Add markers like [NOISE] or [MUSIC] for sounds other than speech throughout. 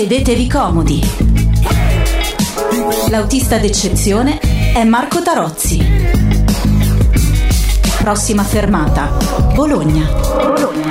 Sedetevi comodi. L'autista d'eccezione è Marco Tarozzi. Prossima fermata, Bologna. Bologna.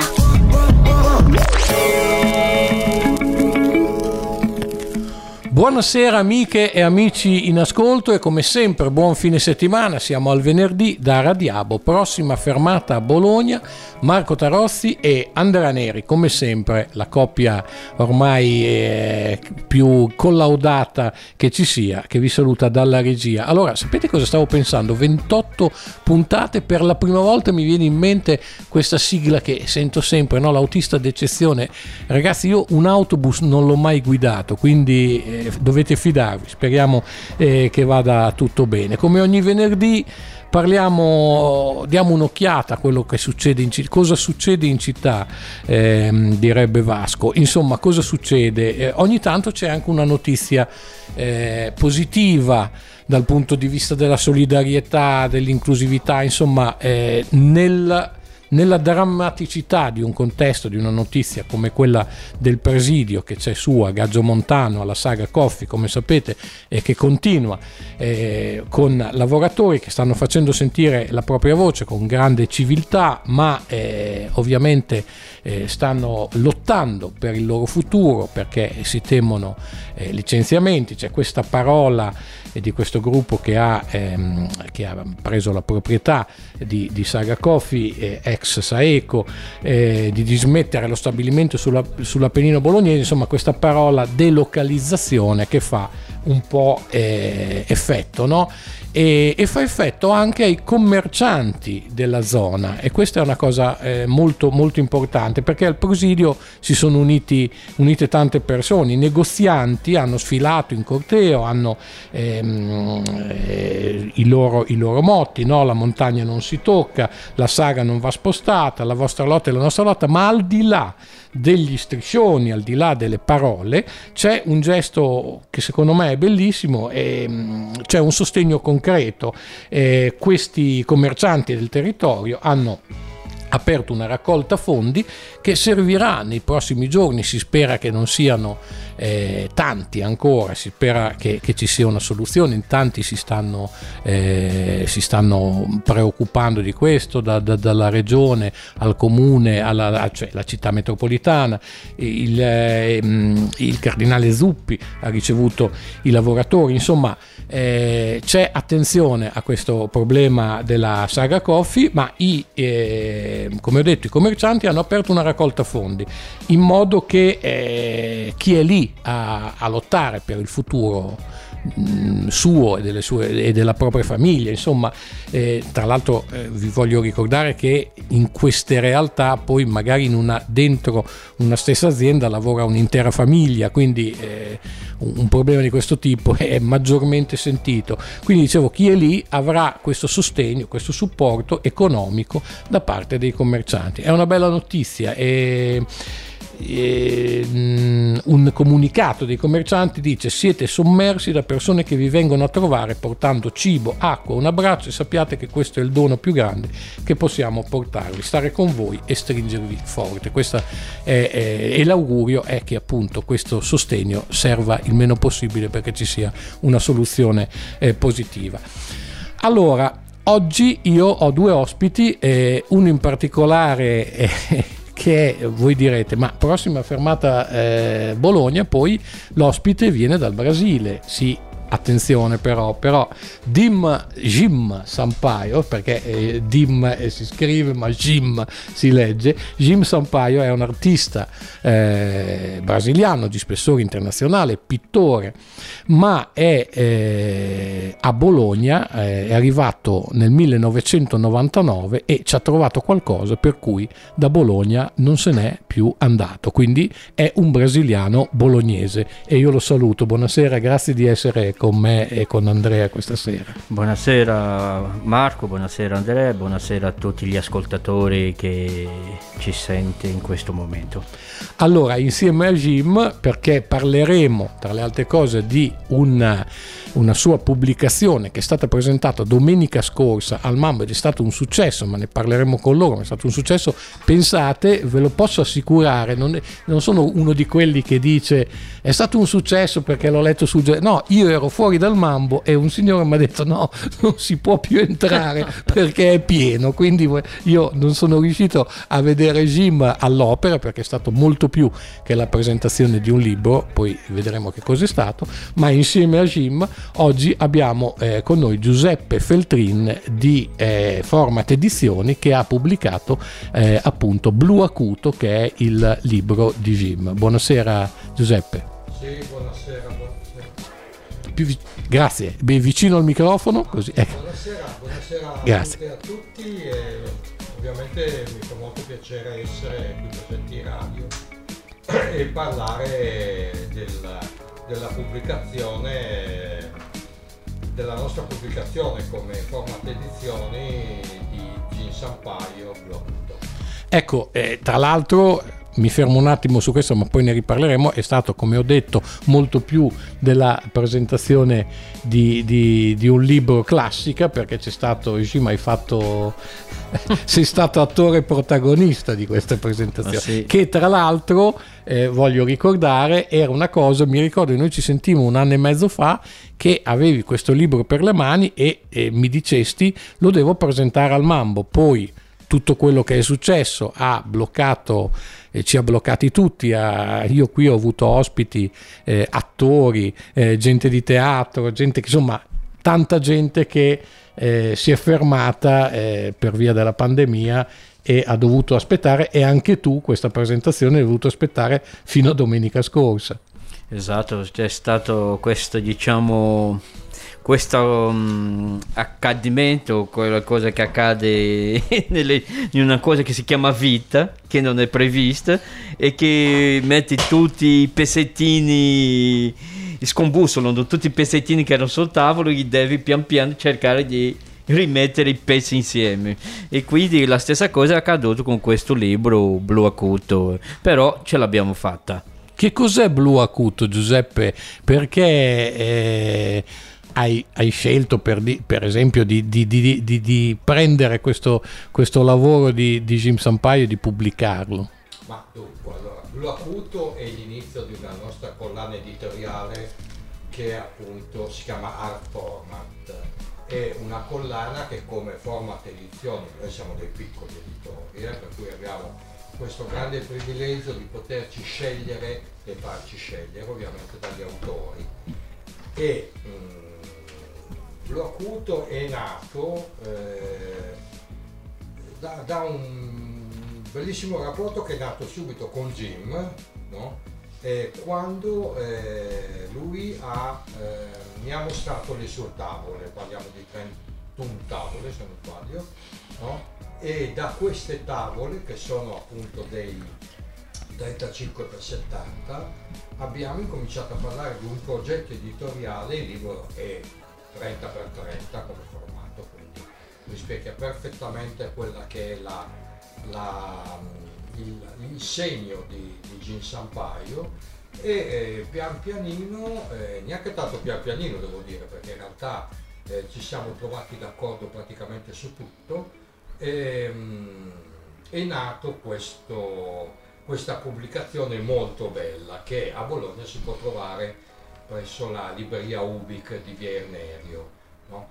Buonasera amiche e amici in ascolto e come sempre buon fine settimana, siamo al venerdì da Radiabo, prossima fermata a Bologna, Marco Tarozzi e Andrea Neri, come sempre la coppia ormai eh, più collaudata che ci sia, che vi saluta dalla regia. Allora, sapete cosa stavo pensando? 28 puntate, per la prima volta mi viene in mente questa sigla che sento sempre, no? l'autista d'eccezione. Ragazzi, io un autobus non l'ho mai guidato, quindi... Dovete fidarvi, speriamo eh, che vada tutto bene. Come ogni venerdì parliamo, diamo un'occhiata a quello che succede in cosa succede in città, ehm, direbbe Vasco. Insomma, cosa succede? Eh, ogni tanto c'è anche una notizia eh, positiva dal punto di vista della solidarietà, dell'inclusività, insomma, eh, nel nella drammaticità di un contesto, di una notizia come quella del presidio che c'è su a Gaggio Montano, alla saga Coffi, come sapete, e che continua eh, con lavoratori che stanno facendo sentire la propria voce con grande civiltà, ma eh, ovviamente eh, stanno lottando per il loro futuro perché si temono eh, licenziamenti. C'è questa parola e di questo gruppo che ha, ehm, che ha preso la proprietà di, di Saga Coffee, eh, ex Saeco, eh, di dismettere lo stabilimento sulla, sull'Appennino bolognese, insomma questa parola delocalizzazione che fa un po' eh, effetto, no? e, e, fa effetto anche ai commercianti della zona e questa è una cosa eh, molto, molto importante perché al presidio si sono uniti, unite tante persone, i negozianti hanno sfilato in corteo, hanno ehm, eh, i, loro, i, loro, motti, no? la montagna non si tocca, la saga non va spostata, la vostra lotta è la nostra lotta, ma al di là degli striscioni, al di là delle parole, c'è un gesto che secondo me è bellissimo, e, mm, c'è un sostegno concreto. E questi commercianti del territorio hanno aperto una raccolta fondi che servirà nei prossimi giorni, si spera che non siano eh, tanti ancora, si spera che, che, ci sia una soluzione, in tanti si stanno, eh, si stanno preoccupando di questo, da, da, dalla regione al comune, alla cioè la città metropolitana, il, eh, il cardinale Zuppi ha ricevuto i lavoratori, insomma eh, c'è attenzione a questo problema della saga Coffee, ma i, eh, come ho detto i commercianti hanno aperto una raccolta fondi in modo che eh, chi è lì a, a lottare per il futuro Mm, suo e, sue, e, della propria famiglia. Insomma, eh, tra l'altro eh, vi voglio ricordare che in queste realtà poi magari una, dentro una stessa azienda lavora un'intera famiglia, quindi eh, un, problema di questo tipo [LAUGHS] è maggiormente sentito. Quindi dicevo, chi è lì avrà questo sostegno, questo supporto economico da parte dei commercianti. È una bella notizia. E, eh, un comunicato dei commercianti dice siete sommersi da persone che vi vengono a trovare portando cibo, acqua, un abbraccio e sappiate che questo è il dono più grande che possiamo portarvi, stare con voi e stringervi forte. Questo è, è, e l'augurio è che appunto questo sostegno serva il meno possibile perché ci sia una soluzione eh, positiva. Allora, oggi io ho due ospiti, eh, uno in particolare eh, che voi direte ma prossima fermata eh, Bologna poi l'ospite viene dal Brasile. Sì attenzione però, però Dim Jim Sampaio, perché eh, Dim eh, si scrive ma Jim si legge, Jim Sampaio è un artista eh, brasiliano di spessore internazionale, pittore, ma è eh, a Bologna, eh, è arrivato nel 1999 e ci ha trovato qualcosa per cui da Bologna non se n'è più andato, quindi è un brasiliano bolognese. E io lo saluto, buonasera, grazie di essere con me e con Andrea questa sera. Buonasera Marco, buonasera Andrea, buonasera a tutti gli ascoltatori che ci sente in questo momento. Allora, insieme a Jim, perché parleremo tra le altre cose di una, una sua pubblicazione che è stata presentata domenica scorsa al Mambo ed è stato un successo, ma ne parleremo con loro, ma è stato un successo, pensate, ve lo posso assicurare, non, è, non sono uno di quelli che dice è stato un successo perché l'ho letto su... No, io ero fuori dal Mambo e un signore mi ha detto no, [LAUGHS] non si può più entrare perché è pieno, quindi io non sono riuscito a vedere Jim all'opera perché è stato molto più che la presentazione di un libro, poi vedremo che cosa è stato, ma insieme a Jim oggi abbiamo eh, con noi Giuseppe Feltrin di eh, Format Edizioni che ha pubblicato eh, appunto Blu Acuto che è il libro di Jim. Buonasera Giuseppe. Sì, buonasera, buonasera. Più, grazie, ben vicino al microfono così. Ecco. Buonasera, buonasera grazie. a tutti e ovviamente mi fa molto piacere essere qui presenti in radio [CLEARS THROAT] e parlare della, della pubblicazione della nostra pubblicazione come format edizioni di Gin Sampaio Blog. Ecco, eh, tra l'altro mi fermo un attimo su questo, ma poi ne riparleremo. È stato, come ho detto, molto più della presentazione di, di, di un libro classica, perché c'è stato, Jim, hai fatto. [LAUGHS] sei stato attore protagonista di questa presentazione, ah, sì. che tra l'altro eh, voglio ricordare era una cosa, mi ricordo noi ci sentimmo un anno e mezzo fa che avevi questo libro per le mani e, e mi dicesti lo devo presentare al Mambo, poi tutto quello che è successo ha bloccato eh, ci ha bloccati tutti. A, io qui ho avuto ospiti, eh, attori, eh, gente di teatro, gente che insomma tanta gente che eh, si è fermata eh, per via della pandemia e ha dovuto aspettare e anche tu questa presentazione hai dovuto aspettare fino a domenica scorsa. Esatto, c'è stato questo diciamo questo um, accadimento, qualcosa che accade [LAUGHS] nelle, in una cosa che si chiama vita, che non è prevista e che mette tutti i pezzettini, scombussolano tutti i pezzettini che erano sul tavolo, e devi pian piano cercare di rimettere i pezzi insieme. E quindi la stessa cosa è accaduto con questo libro blu acuto. Però ce l'abbiamo fatta. Che cos'è blu acuto Giuseppe? Perché eh, hai, hai scelto per, di, per esempio di, di, di, prendere questo, questo lavoro di, Jim Sampaio e di pubblicarlo? Ma dunque, allora, Blu Acuto è l'inizio di una nostra collana editoriale che appunto si chiama Art Format. È una collana che come format edizioni, noi siamo dei piccoli editori, eh, per cui abbiamo questo grande privilegio di poterci scegliere e farci scegliere ovviamente dagli autori. E, mh, lo acuto è nato eh, da, da, un bellissimo rapporto che è nato subito con Jim, no? eh, quando eh, lui ha, eh, mi ha mostrato le sue tavole, parliamo di 31 tavole se non sbaglio, no? e da queste tavole che sono appunto dei 35 x 70 abbiamo incominciato a parlare di un progetto editoriale, il libro è 30x30 come formato, quindi rispecchia perfettamente quella che è la, la, il, l'insegno di, di Gin Sampaio e eh, pian pianino, eh, neanche tanto pian pianino devo dire, perché in realtà eh, ci siamo trovati d'accordo praticamente su tutto, e, mh, è nato questo, questa pubblicazione molto bella che a Bologna si può trovare presso la libreria Ubic di Via Ernerio. No?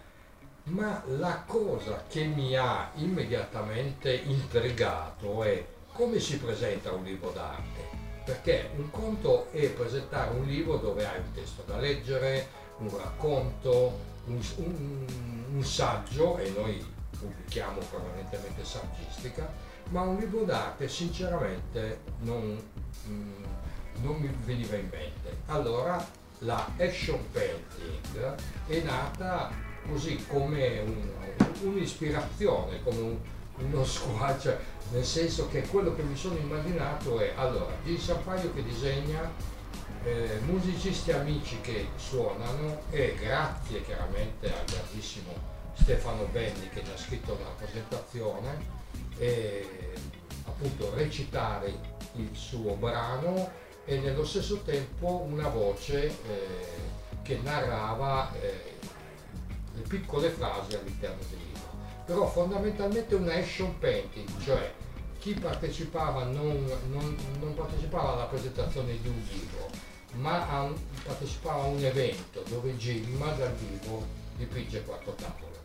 Ma la cosa che mi ha immediatamente intrigato è come si presenta un libro d'arte. Perché un conto è presentare un libro dove hai un testo da leggere, un racconto, un, un, un saggio, e noi pubblichiamo permanentemente saggistica, ma un libro d'arte sinceramente non, mm, non mi veniva in mente. Allora la action painting è nata così come un, un'ispirazione, come un, uno squarcio, nel senso che quello che mi sono immaginato è allora Gil Sampaio che disegna eh, musicisti amici che suonano e grazie chiaramente al grandissimo Stefano Belli che ci ha scritto una presentazione e appunto recitare il suo brano e nello stesso tempo una voce eh, che narrava eh, le piccole frasi all'interno del libro. Però fondamentalmente una action painting, cioè chi partecipava non, non, non partecipava alla presentazione di un libro, ma a un, partecipava a un evento dove Jim dal vivo dipinge quattro tavole.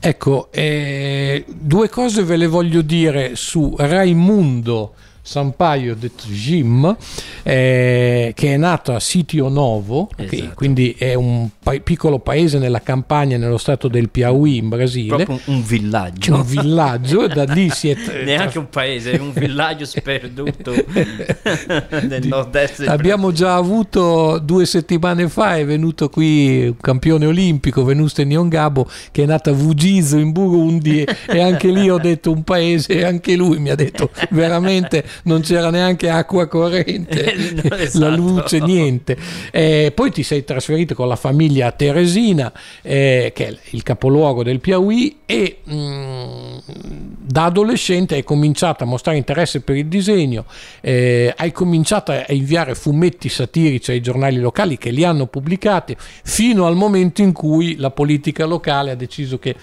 Ecco, eh, due cose ve le voglio dire su Raimundo Sampaio de Jim, eh, che è nato a Sitio Novo, esatto. quindi è un pa- piccolo paese nella campagna nello stato del Piauí in Brasile. Proprio un villaggio. Un villaggio, da lì si è... [LAUGHS] Neanche un paese, è un villaggio sperduto [LAUGHS] nel nord-est. Abbiamo già avuto due settimane fa, è venuto qui un campione olimpico, Venuste Niongabo, che è nato a Vugizo in Burundi e anche lì ho detto un paese e anche lui mi ha detto veramente non c'era neanche acqua corrente, [LAUGHS] no, [LAUGHS] esatto. la luce, niente. Eh, poi ti sei trasferito con la famiglia a Teresina, eh, che è il capoluogo del Piauì, e mh, mm, da adolescente hai cominciato a mostrare interesse per il disegno, eh, hai cominciato a inviare fumetti satirici ai giornali locali che li hanno pubblicati, fino al momento in cui la politica locale ha deciso che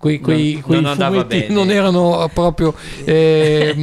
quei, quei, non, quei non fumetti non erano proprio [LAUGHS] eh,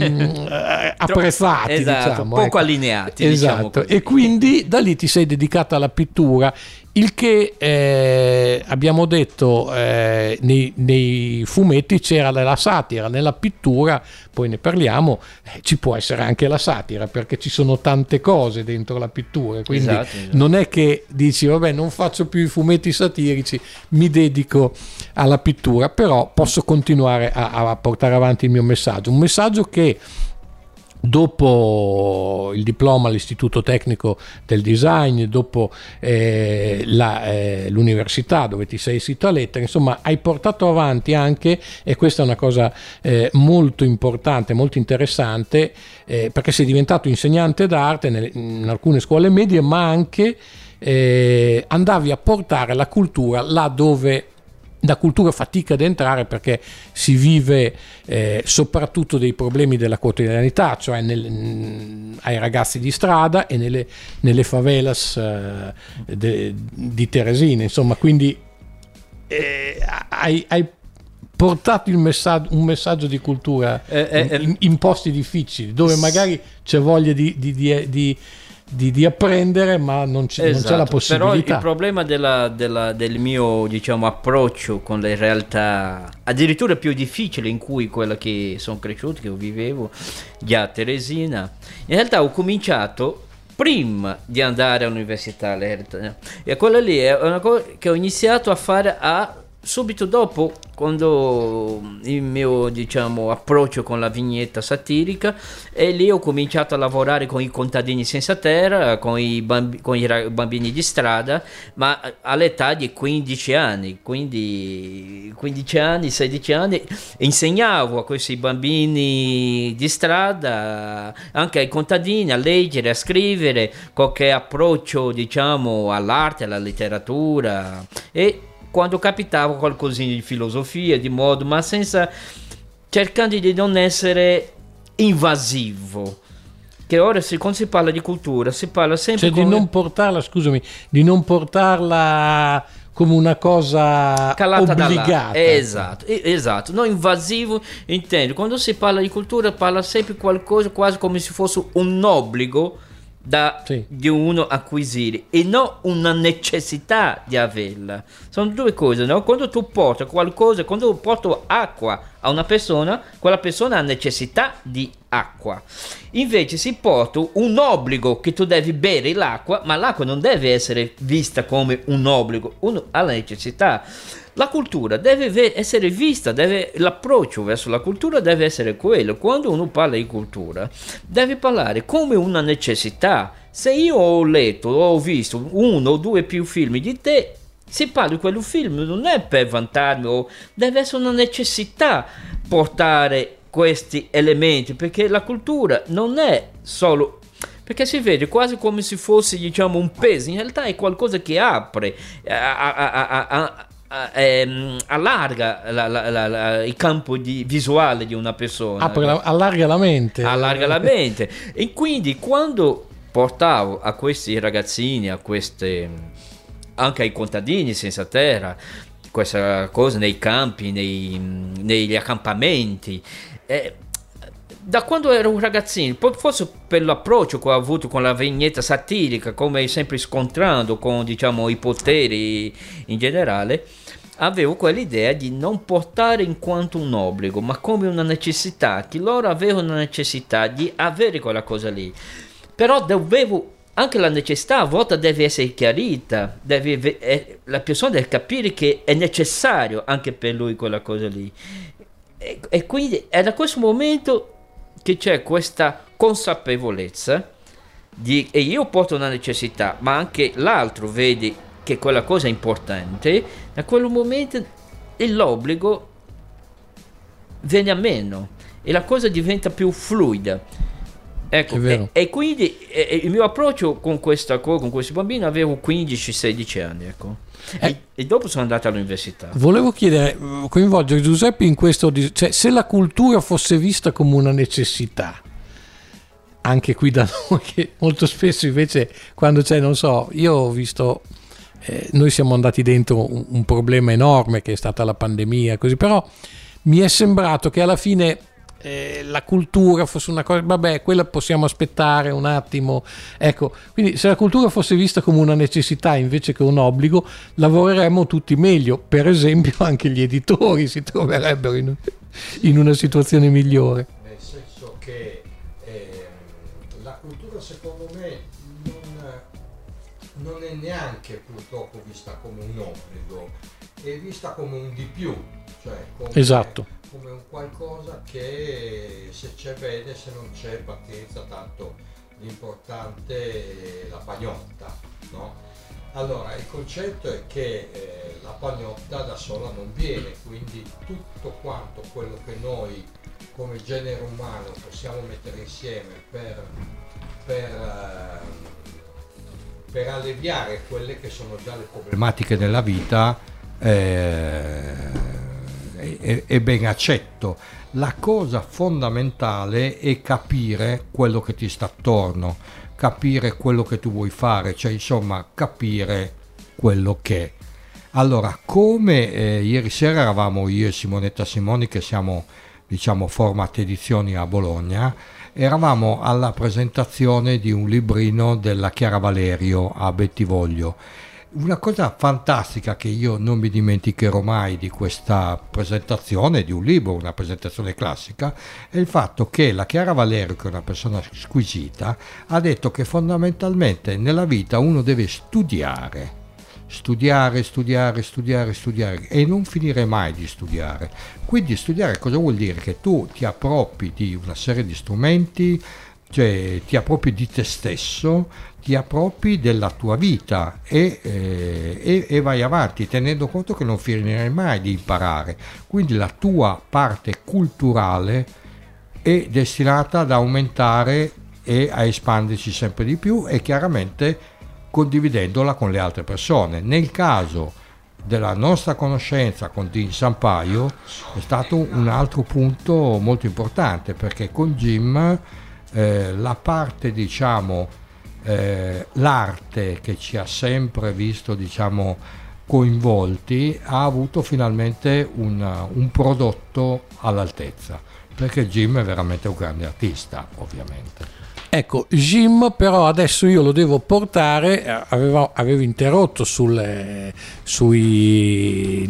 apprezzati, esatto, diciamo, poco ecco. allineati. Diciamo esatto, diciamo e quindi da lì ti sei dedicata alla pittura il che eh, abbiamo detto eh, nei, nei, fumetti c'era la satira, nella pittura, poi ne parliamo, eh, ci può essere anche la satira perché ci sono tante cose dentro la pittura, quindi esatto, esatto. non è che dici vabbè non faccio più i fumetti satirici, mi dedico alla pittura, però posso continuare a, a portare avanti il mio messaggio, un messaggio che dopo il diploma all'Istituto Tecnico del Design, dopo eh, la, eh, l'università dove ti sei iscritto a lettere, insomma hai portato avanti anche, e questa è una cosa eh, molto importante, molto interessante, eh, perché sei diventato insegnante d'arte nelle, in alcune scuole medie, ma anche eh, andavi a portare la cultura là dove da cultura fatica ad entrare perché si vive eh, soprattutto dei problemi della quotidianità, cioè nel, ai ragazzi di strada e nelle, nelle favelas eh, de, di Teresina, insomma, quindi eh, hai, hai, portato messaggio, un messaggio di cultura eh, eh, in, in, posti difficili, dove magari c'è voglia di, di, di di, di, apprendere, ma non, c- esatto. non, c'è la possibilità. Però il problema della, della, del mio diciamo, approccio con le realtà addirittura più difficili in cui quella che sono cresciuto, che vivevo già a Teresina, in realtà ho cominciato prima di andare all'università e quella lì è una cosa che ho iniziato a fare a subito dopo, quando il mio diciamo, approccio con la vignetta satirica, e lì ho cominciato a lavorare con i contadini senza terra, con i, bambi- con i bambini di strada, ma all'età di 15 anni, quindi 15 anni, 16 anni, insegnavo a questi bambini di strada, anche ai contadini, a leggere, a scrivere, qualche approccio diciamo all'arte, alla letteratura e quando capitava qualcosina di filosofia, di modo, ma senza cercando di non essere invasivo. Che ora si, quando si parla di cultura si parla sempre cioè come... di non portarla, scusami, di non portarla come una cosa Calata obbligata. Esatto, esatto, non invasivo, intendo. Quando si parla di cultura parla sempre qualcosa quasi come se fosse un obbligo da, sì. di uno acquisire e non una necessità di averla. Sono due cose, no? Quando tu porti qualcosa, quando porto acqua a una persona, quella persona ha necessità di acqua. Invece si porta un obbligo che tu devi bere l'acqua, ma l'acqua non deve essere vista come un obbligo, uno ha la necessità. La cultura deve essere vista, deve, l'approccio verso la cultura deve essere quello. Quando uno parla di cultura, deve parlare come una necessità. Se io ho letto ho visto uno o due più film di te, se parlo di quel film non è per vantarmi, deve essere una necessità portare questi elementi, perché la cultura non è solo perché si vede quasi come se fosse diciamo un peso, in realtà è qualcosa che apre, a, a, a, ehm, allarga la, la, la, il campo di, visuale di una persona. Apre, allarga la mente. Allarga la mente. E quindi quando portavo a questi ragazzini, a queste, anche ai contadini senza terra, questa cosa nei campi, nei, negli accampamenti, eh, da quando ero un ragazzino, forse per l'approccio che ho avuto con la vignetta satirica, come sempre scontrando con diciamo, i poteri in generale, avevo quell'idea di non portare in quanto un obbligo, ma come una necessità, che loro avevano la necessità di avere quella cosa lì. Però dovevo anche la necessità a volte deve essere chiarita, deve, eh, la persona deve capire che è necessario anche per lui quella cosa lì. E, e quindi da questo momento che c'è questa consapevolezza di, e io porto una necessità, ma anche l'altro vede che quella cosa è importante, da quel momento l'obbligo viene a meno e la cosa diventa più fluida. Ecco, e, e, quindi e, il mio approccio con questa cosa, con questi bambini, avevo 15-16 anni, ecco. Eh, e, dopo sono andato all'università. Volevo chiedere, coinvolgere Giuseppe in questo, cioè se la cultura fosse vista come una necessità, anche qui da [LAUGHS] noi, che molto spesso invece quando c'è, non so, io ho visto, eh, noi siamo andati dentro un, un problema enorme che è stata la pandemia, così, però mi è sembrato che alla fine eh, la cultura fosse una cosa, vabbè, quella possiamo aspettare un attimo. Ecco, quindi se la cultura fosse vista come una necessità invece che un obbligo, lavoreremmo tutti meglio. Per esempio, [LAUGHS] anche gli editori si troverebbero in, in una situazione migliore. Nel senso che eh, la cultura, secondo me, non, non è neanche purtroppo vista come un obbligo, è vista come un di più. Cioè come, esatto come un qualcosa che se c'è bene, se non c'è pazienza, tanto l'importante è la pagnotta. No? Allora, il concetto è che eh, la pagnotta da sola non viene, quindi tutto quanto quello che noi come genere umano possiamo mettere insieme per, per, eh, per alleviare quelle che sono già le problematiche della vita, eh, è, è ben accetto. La cosa fondamentale è capire quello che ti sta attorno, capire quello che tu vuoi fare, cioè insomma capire quello che è. Allora, come eh, ieri sera eravamo io e Simonetta Simoni che siamo diciamo Format Edizioni a Bologna, eravamo alla presentazione di un librino della Chiara Valerio a Bettivoglio una cosa fantastica che io non mi dimenticherò mai di questa presentazione di un libro, una presentazione classica, è il fatto che la Chiara Valerio, che è una persona squisita, ha detto che fondamentalmente nella vita uno deve studiare, studiare, studiare, studiare, studiare e non finire mai di studiare. Quindi studiare cosa vuol dire? Che tu ti appropri di una serie di strumenti, cioè ti appropri di te stesso, ti appropri della tua vita e, eh, e, e, vai avanti tenendo conto che non finirai mai di imparare. Quindi la tua parte culturale è destinata ad aumentare e a espandersi sempre di più e chiaramente condividendola con le altre persone. Nel caso della nostra conoscenza con Dean Sampaio è stato un altro punto molto importante perché con Jim eh, la parte diciamo eh, l'arte che ci ha sempre visto diciamo coinvolti ha avuto finalmente un, un prodotto all'altezza perché Jim è veramente un grande artista ovviamente. Ecco, Jim però adesso io lo devo portare, eh, avevo, avevo interrotto sugli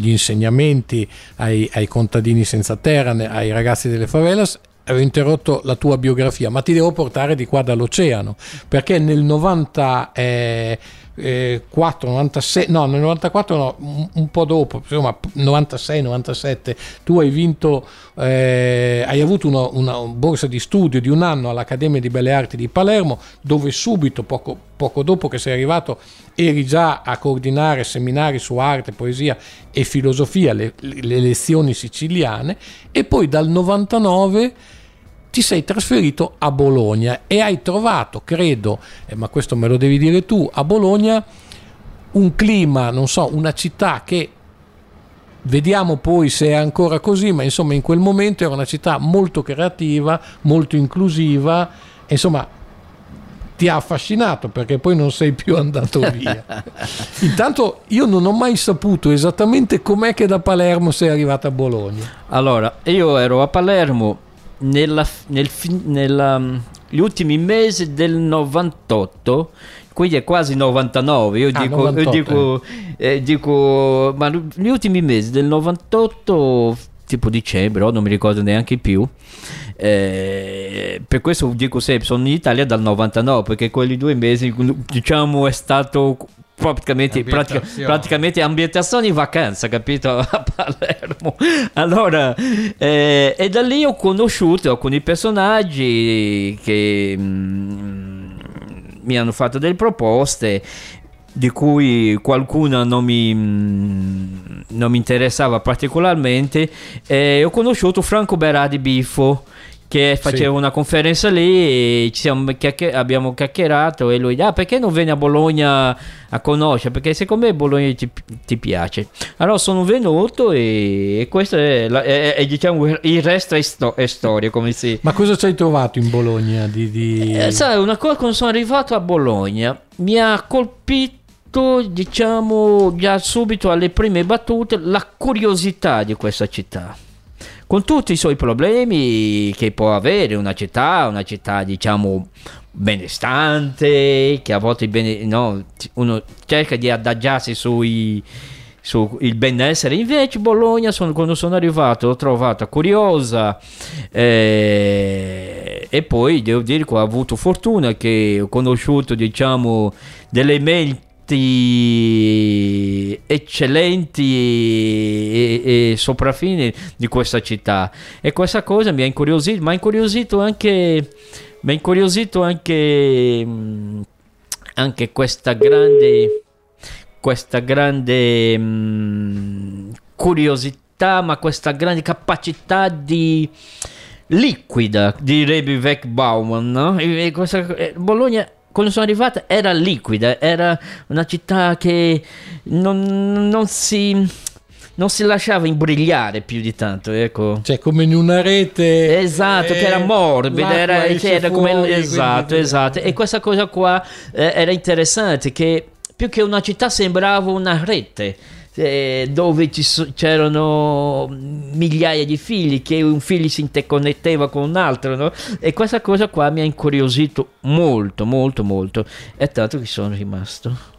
insegnamenti ai, ai, contadini senza terra, ai ragazzi delle favelas avevo interrotto la tua biografia, ma ti devo portare di qua dall'oceano, perché nel 90... Eh, 4, 96, no, nel 94 no, un, un po' dopo, insomma 96, 97, tu hai vinto, eh, hai avuto una, una, borsa di studio di un anno all'Accademia di Belle Arti di Palermo, dove subito, poco, poco dopo che sei arrivato, eri già a coordinare seminari su arte, poesia e filosofia, le, le lezioni siciliane, e poi dal 99 ti sei trasferito a Bologna e hai trovato, credo, eh, ma questo me lo devi dire tu, a Bologna un clima, non so, una città che vediamo poi se è ancora così, ma insomma in quel momento era una città molto creativa, molto inclusiva, insomma ti ha affascinato perché poi non sei più andato via. [LAUGHS] Intanto io non ho mai saputo esattamente com'è che da Palermo sei arrivato a Bologna. Allora, io ero a Palermo nella, nel, nella, gli ultimi mesi del 98 quindi è quasi 99 io Ah, dico, 98, io dico, eh, dico ma gli ultimi mesi del 98 tipo dicembre o non mi ricordo neanche più eh, per questo dico sempre sono in Italia dal 99 perché quelli due mesi diciamo è stato praticamente, pratica- Ambientazione. praticamente ambientazione in vacanza, capito? [LAUGHS] A Palermo. Allora, eh, e da lì ho conosciuto alcuni personaggi che mm, mi hanno fatto delle proposte di cui qualcuna non mi, mm, non mi interessava particolarmente. E ho conosciuto Franco Berardi Biffo che faceva una conferenza lì e ci siamo chiacchier- abbiamo chiacchierato e lui ah perché non vieni a Bologna a conoscere perché secondo me Bologna ti, ti piace allora sono venuto e, e questo è, la- è- è, diciamo il resto è, sto- è storia come si Ma cosa ci hai trovato in Bologna? Di, di- eh, sai, una cosa quando sono arrivato a Bologna mi ha colpito, diciamo, già subito alle prime battute la curiosità di questa città. Con tutti i suoi problemi che può avere una città, una città, diciamo, benestante, che a volte bene- no, uno cerca di adagiarsi sui sul benessere. Invece Bologna, sono- quando sono arrivato, l'ho trovata curiosa eh, e poi devo dire che ho avuto fortuna che ho conosciuto, diciamo, delle menti eccellenti e, e, sopraffine di questa città e questa cosa mi ha incuriosito, ma ha incuriosito anche mi ha incuriosito anche mm, anche questa grande questa grande mm, curiosità, ma questa grande capacità di liquida, direbbe Vec Bauman. No? E questa- eh, Bologna, quando sono arrivata, era liquida, era una città che non, non si. Non si lasciava imbrigliare più di tanto, ecco. Cioè, come in una rete. Esatto, che eh, era morbida, l'acqua era, che era come fuori, esatto, quindi- esatto. E questa cosa qua eh, era interessante, che più che una città sembrava una rete. Eh, dove so- c'erano migliaia di figli che un figlio si interconnetteva con un altro no? e questa cosa qua mi ha incuriosito molto molto molto è tanto che sono rimasto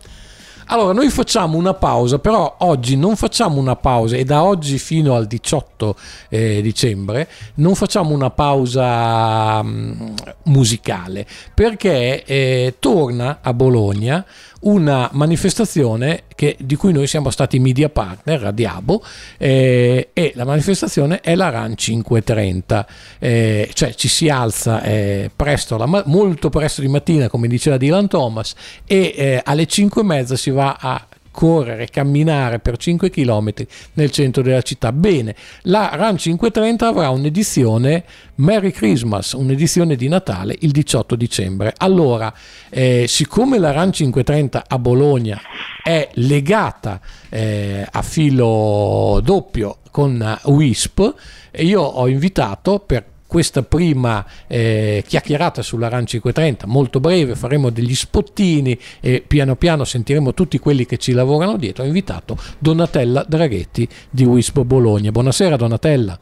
Allora, noi facciamo una pausa, però oggi non facciamo una pausa e da oggi fino al 18 eh, dicembre non facciamo una pausa mm, musicale perché eh, torna a Bologna una manifestazione che- di cui noi siamo stati media partner a Diabo eh, e la manifestazione è la RAN 530 eh, cioè ci si alza eh, presto la molto presto di mattina come diceva Dylan Thomas e eh, alle 5 e mezza si va a correre, camminare per 5 km nel centro della città. Bene, la RAN 530 avrà un'edizione Merry Christmas, un'edizione di Natale il 18 dicembre. Allora, eh, siccome la RAN 530 a Bologna è legata eh, a filo doppio con eh, WISP, io ho invitato per questa prima eh, chiacchierata sulla RAN 530, molto breve, faremo degli spottini e piano piano sentiremo tutti quelli che ci lavorano dietro. Ho invitato Donatella Draghetti di WISP Bologna. Buonasera Donatella.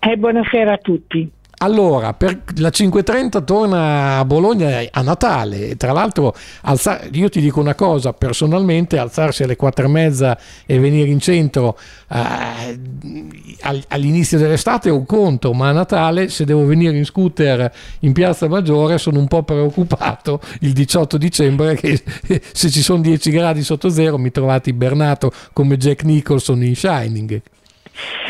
Eh, buonasera a tutti. Allora, la 530 torna a Bologna a Natale. Tra l'altro, alza- io ti dico una cosa, personalmente, alzarsi alle 4 e venire in centro eh, al- all'inizio dell'estate è un conto, ma a Natale, se devo venire in scooter in Piazza Maggiore, sono un po' preoccupato il 18 dicembre che se ci sono 10 gradi sotto zero mi trovate ibernato come Jack Nicholson in Shining.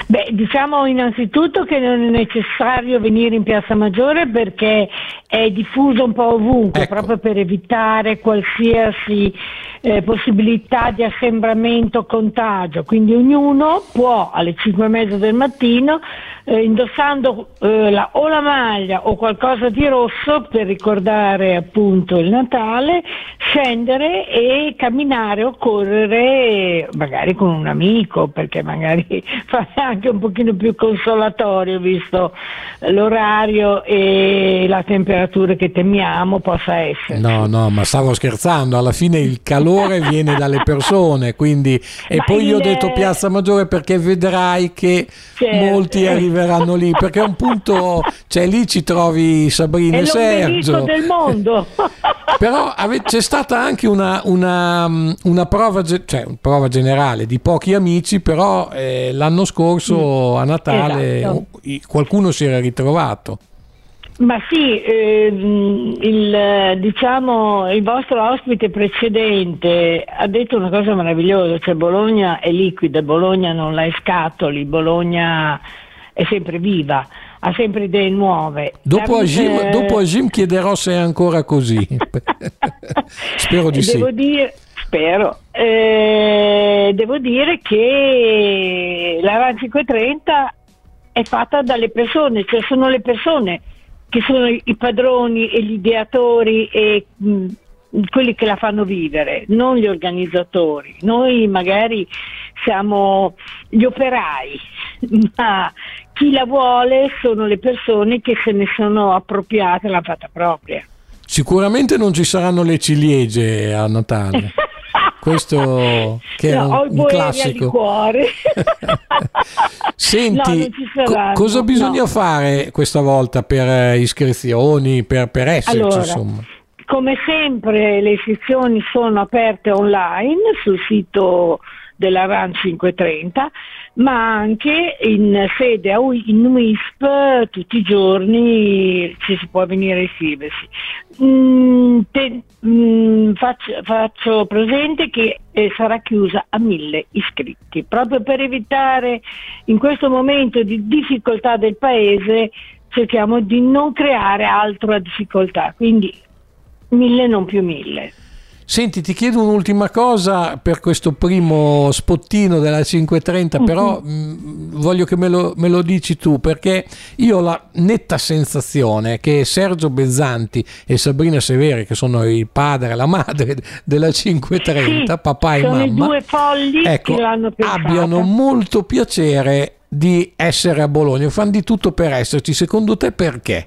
Beh, diciamo innanzitutto che non è necessario venire in Piazza Maggiore perché è diffuso un po' ovunque, Ecco. proprio per evitare qualsiasi eh, possibilità di assembramento contagio. Quindi ognuno può alle 5 e mezza del mattino eh, indossando eh, la, o la maglia o qualcosa di rosso per ricordare appunto il Natale, scendere e camminare o correre magari con un amico perché magari [LAUGHS] fa anche un pochino più consolatorio visto l'orario e la temperatura che temiamo possa essere. No, no, ma stavo scherzando, alla fine il calore viene dalle persone, quindi e Ma poi io ho detto Piazza Maggiore perché vedrai che Certo. molti arriveranno lì, perché è un punto, cioè lì ci trovi Sabrina e Sergio. del mondo. [LAUGHS] Però ave- c'è stata anche una, una, mm, una prova, ge- cioè, una prova generale di pochi amici, però eh, l'anno scorso a Natale Esatto. qualcuno si era ritrovato. Ma sì, ehm, il, diciamo, il vostro ospite precedente ha detto una cosa meravigliosa, cioè Bologna è liquida, Bologna non la scatoli, Bologna è sempre viva, ha sempre idee nuove. Dopo a, Jim, eh, dopo a Jim chiederò se è ancora così. [LAUGHS] Spero di sì. Devo dire, spero, eh, devo dire che la RAN 530 è fatta dalle persone, cioè sono le persone che sono i padroni e gli ideatori e mh, quelli che la fanno vivere, non gli organizzatori. Noi magari siamo gli operai, [LAUGHS] ma chi la vuole sono le persone che se ne sono appropriate e l'hanno fatta propria. Sicuramente non ci saranno le ciliegie a Natale. [LAUGHS] Questo [LAUGHS] che è No, un, il un boeria classico. cuore. [LAUGHS] Senti, No, co- cosa bisogna no. fare questa volta per eh, iscrizioni, per, per esserci, Allora, insomma? Come sempre le iscrizioni sono aperte online sul sito della RAN 530, ma anche in sede a U- in UISP tutti i giorni ci si può venire a iscriversi. Mm, te- mm, faccio, faccio presente che eh, sarà chiusa a mille iscritti, proprio per evitare in questo momento di difficoltà del paese cerchiamo di non creare altra difficoltà, quindi mille non più mille. Senti, ti chiedo un'ultima cosa per questo primo spottino della 530, Mhm. però mh, voglio che me lo, me lo dici tu, perché io ho la netta sensazione che Sergio Bezzanti e Sabrina Severi, che sono il padre e la madre della 530, Sì, papà e mamma, due folli ecco, abbiano molto piacere di essere a Bologna, fanno di tutto per esserci, secondo te perché?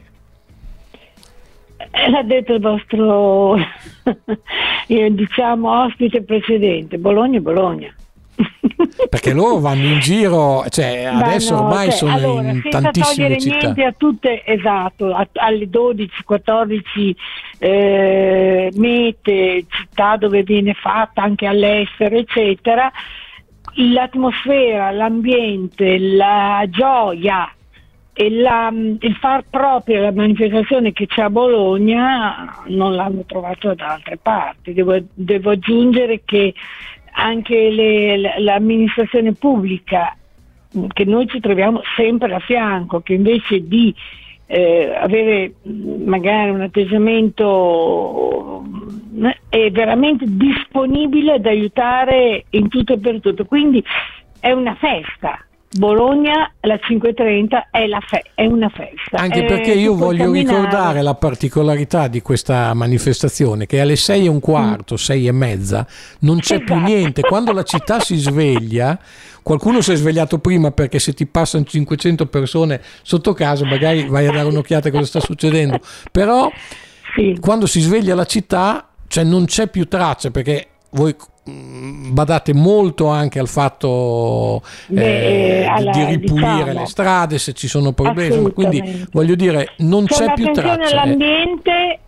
Eh, L'ha detto il vostro [LAUGHS] eh, diciamo ospite precedente, Bologna è Bologna. Perché loro vanno in giro, cioè [LAUGHS] adesso Vanno, ormai cioè, sono allora, in senza tantissime togliere città. niente a tutte, esatto, a- alle 12-14 eh, mete, città dove viene fatta anche all'estero, eccetera, l'atmosfera, l'ambiente, la gioia e la- il far propria la manifestazione che c'è a Bologna non l'hanno trovato da altre parti. Devo, devo aggiungere che anche le- l'amministrazione pubblica che noi ci troviamo sempre a fianco, che invece di eh, avere magari un atteggiamento è veramente disponibile ad aiutare in tutto e per tutto. Quindi è una festa. Bologna, la 530 è, la fe- è una festa. Anche Eh, perché io voglio camminare. ricordare la particolarità di questa manifestazione che alle sei e un quarto, sei e mezza, non c'è più Esatto. niente. Quando la città si sveglia, qualcuno si è svegliato prima perché se ti passano 500 persone sotto casa magari vai a dare un'occhiata a cosa sta succedendo. Però Sì. quando si sveglia la città, cioè non c'è più traccia perché voi mm, badate molto anche al fatto Beh, eh, di- alla- di ripulire diciamo, le strade se ci sono problemi quindi voglio dire non C'è c'è più traccia eh. all'ambiente